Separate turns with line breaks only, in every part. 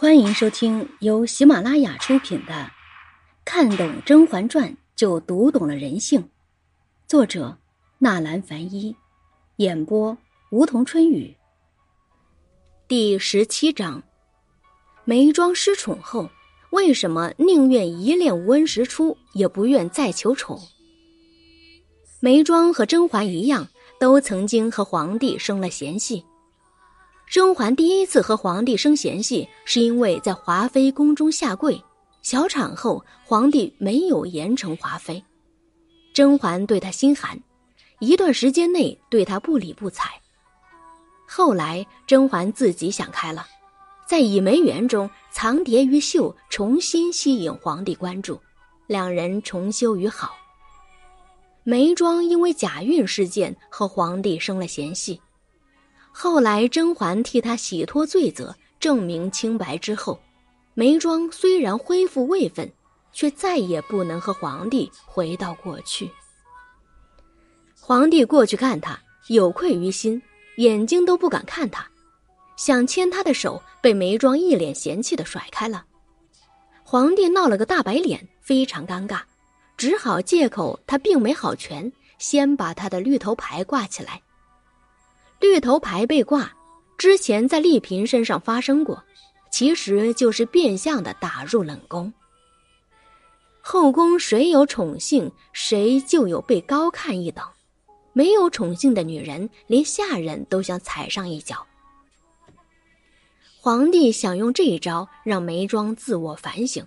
欢迎收听由喜马拉雅出品的《看懂甄嬛传就读懂了人性》，作者纳兰凡一，演播梧桐春雨。第十七章：眉庄失宠后，为什么宁愿一恋温实初，也不愿再求宠？眉庄和甄嬛一样，都曾经和皇帝生了嫌隙。甄嬛第一次和皇帝生嫌隙，是因为在华妃宫中下跪，小产后皇帝没有严惩华妃，甄嬛对她心寒，一段时间内对她不理不睬。后来甄嬛自己想开了，在倚梅园中藏蝶于袖，重新吸引皇帝关注，两人重修于好。眉庄因为假孕事件和皇帝生了嫌隙。后来，甄嬛替他洗脱罪责、证明清白之后，眉庄虽然恢复位分，却再也不能和皇帝回到过去。皇帝过去看他，有愧于心，眼睛都不敢看他，想牵他的手，被眉庄一脸嫌弃的甩开了。皇帝闹了个大白脸，非常尴尬，只好借口他病没好全，先把他的绿头牌挂起来。绿头牌被挂，之前在丽嫔身上发生过，其实就是变相的打入冷宫。后宫谁有宠幸，谁就有被高看一等；没有宠幸的女人，连下人都想踩上一脚。皇帝想用这一招让眉庄自我反省，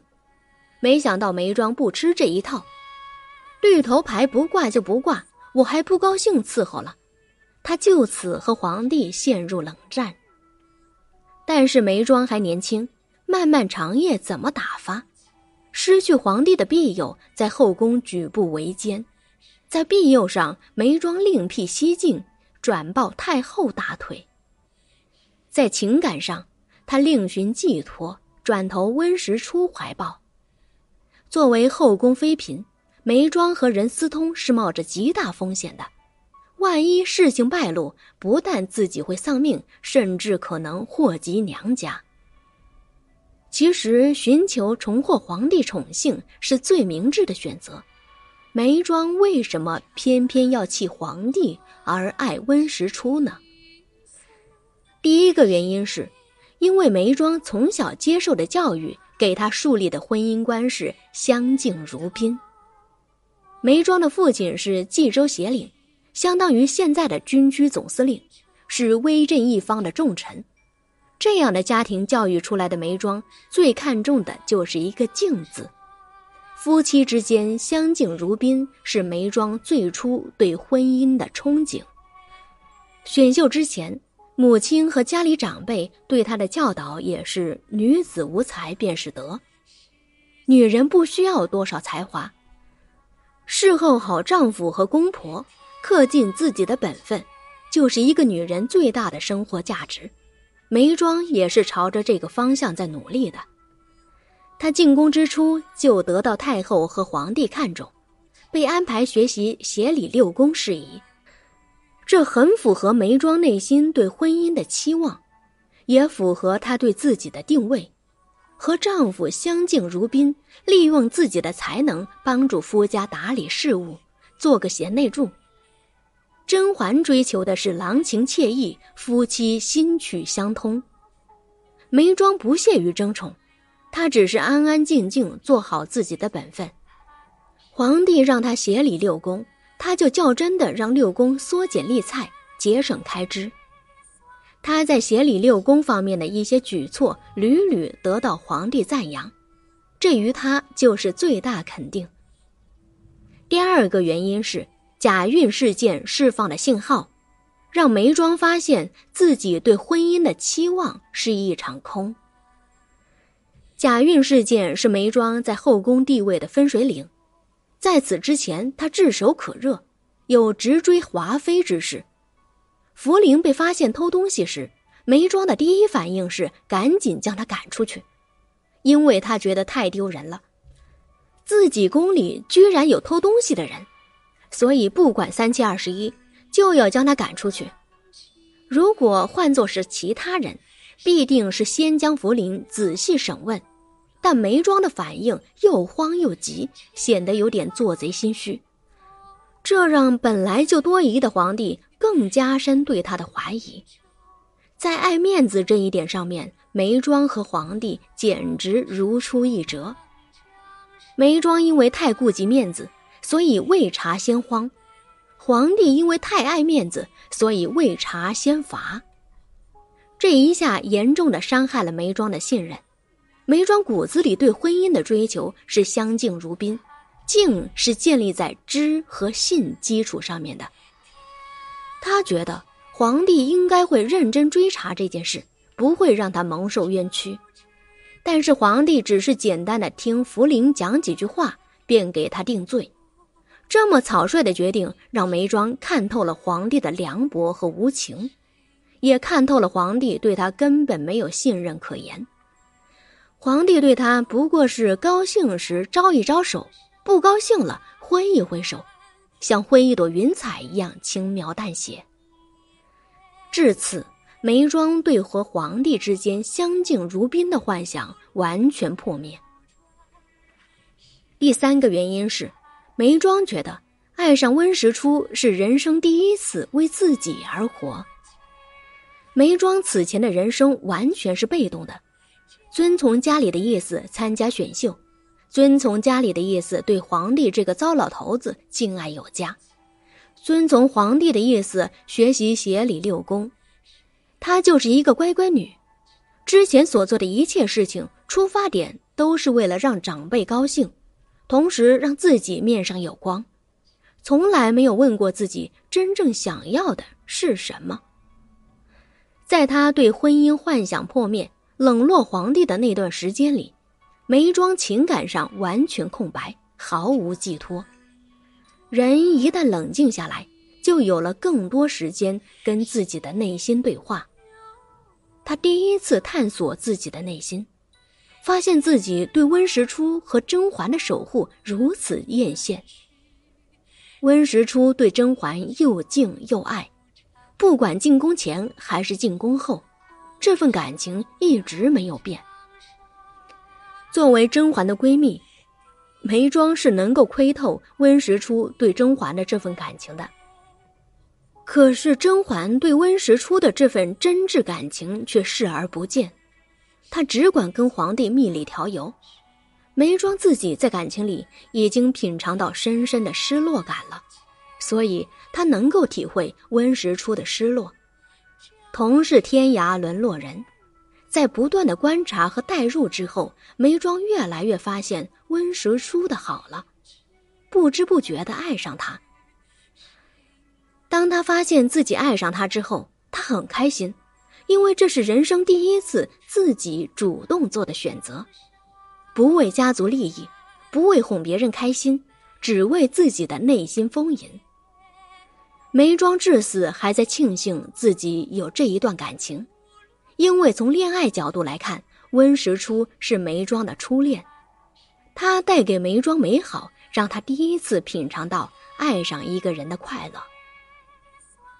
没想到眉庄不吃这一套，绿头牌不挂就不挂，我还不高兴伺候了。他就此和皇帝陷入冷战。但是眉庄还年轻，漫漫长夜怎么打发？失去皇帝的庇佑，在后宫举步维艰。在庇佑上，眉庄另辟蹊径，转抱太后大腿。在情感上，他另寻寄托，转投温实初怀抱。作为后宫妃嫔，眉庄和人私通是冒着极大风险的。万一事情败露，不但自己会丧命，甚至可能祸及娘家。其实，寻求重获皇帝宠幸是最明智的选择。眉庄为什么偏偏要弃皇帝而爱温实初呢？第一个原因是，因为眉庄从小接受的教育，给他树立的婚姻观是相敬如宾。眉庄的父亲是冀州协领。相当于现在的军区总司令，是威震一方的重臣。这样的家庭教育出来的眉庄，最看重的就是一个“敬”字。夫妻之间相敬如宾，是眉庄最初对婚姻的憧憬。选秀之前，母亲和家里长辈对她的教导也是“女子无才便是德”，女人不需要多少才华，侍候好丈夫和公婆。恪尽自己的本分，就是一个女人最大的生活价值。眉庄也是朝着这个方向在努力的。她进宫之初就得到太后和皇帝看重，被安排学习协理六宫事宜，这很符合眉庄内心对婚姻的期望，也符合她对自己的定位：和丈夫相敬如宾，利用自己的才能帮助夫家打理事务，做个贤内助。甄嬛追求的是郎情妾意，夫妻心曲相通。眉庄不屑于争宠，她只是安安静静做好自己的本分。皇帝让她协理六宫，她就较真的让六宫缩减吏菜，节省开支。她在协理六宫方面的一些举措，屡屡得到皇帝赞扬，这于她就是最大肯定。第二个原因是。假孕事件释放的信号，让眉庄发现自己对婚姻的期望是一场空。假孕事件是眉庄在后宫地位的分水岭，在此之前，她炙手可热，有直追华妃之势。茯苓被发现偷东西时，眉庄的第一反应是赶紧将他赶出去，因为他觉得太丢人了，自己宫里居然有偷东西的人。所以，不管三七二十一，就要将他赶出去。如果换作是其他人，必定是先将福临仔细审问。但梅庄的反应又慌又急，显得有点做贼心虚，这让本来就多疑的皇帝更加深对他的怀疑。在爱面子这一点上面，梅庄和皇帝简直如出一辙。梅庄因为太顾及面子，所以未查先慌；皇帝因为太爱面子，所以未查先罚。这一下严重的伤害了梅庄的信任。梅庄骨子里对婚姻的追求是相敬如宾，敬是建立在知和信基础上面的。他觉得皇帝应该会认真追查这件事，不会让他蒙受冤屈。但是皇帝只是简单的听福临讲几句话，便给他定罪，这么草率的决定让梅庄看透了皇帝的凉薄和无情，也看透了皇帝对他根本没有信任可言。皇帝对他不过是高兴时招一招手，不高兴了挥一挥手，像挥一朵云彩一样轻描淡写。至此，梅庄对和皇帝之间相敬如宾的幻想完全破灭。第三个原因是，梅庄觉得爱上温实初是人生第一次为自己而活。梅庄此前的人生完全是被动的。遵从家里的意思参加选秀，遵从家里的意思对皇帝这个糟老头子敬爱有加，遵从皇帝的意思学习协理六宫，她就是一个乖乖女。之前所做的一切事情，出发点都是为了让长辈高兴，同时让自己面上有光，从来没有问过自己真正想要的是什么。在他对婚姻幻想破灭。冷落皇帝的那段时间里，梅庄情感上完全空白，毫无寄托。人一旦冷静下来，就有了更多时间跟自己的内心对话。他第一次探索自己的内心，发现自己对温实初和甄嬛的守护如此艳羡。温实初对甄嬛又敬又爱，不管进宫前还是进宫后。这份感情一直没有变。作为甄嬛的闺蜜，眉庄是能够窥透温实初对甄嬛的这份感情的。可是甄嬛对温实初的这份真挚感情却视而不见，他只管跟皇帝蜜里调油。梅庄自己在感情里已经品尝到深深的失落感了，所以他能够体会温实初的失落。同是天涯沦落人，在不断的观察和代入之后，梅庄越来越发现温实初的好了，不知不觉的爱上他。当他发现自己爱上他之后，他很开心，因为这是人生第一次自己主动做的选择，不为家族利益，不为哄别人开心，只为自己的内心丰盈。梅庄至死还在庆幸自己有这一段感情，因为从恋爱角度来看，温实初是梅庄的初恋，他带给梅庄美好，让他第一次品尝到爱上一个人的快乐。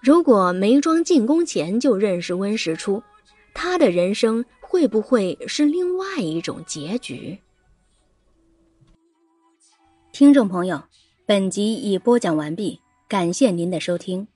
如果梅庄进宫前就认识温实初，他的人生会不会是另外一种结局？听众朋友，本集已播讲完毕。感谢您的收听。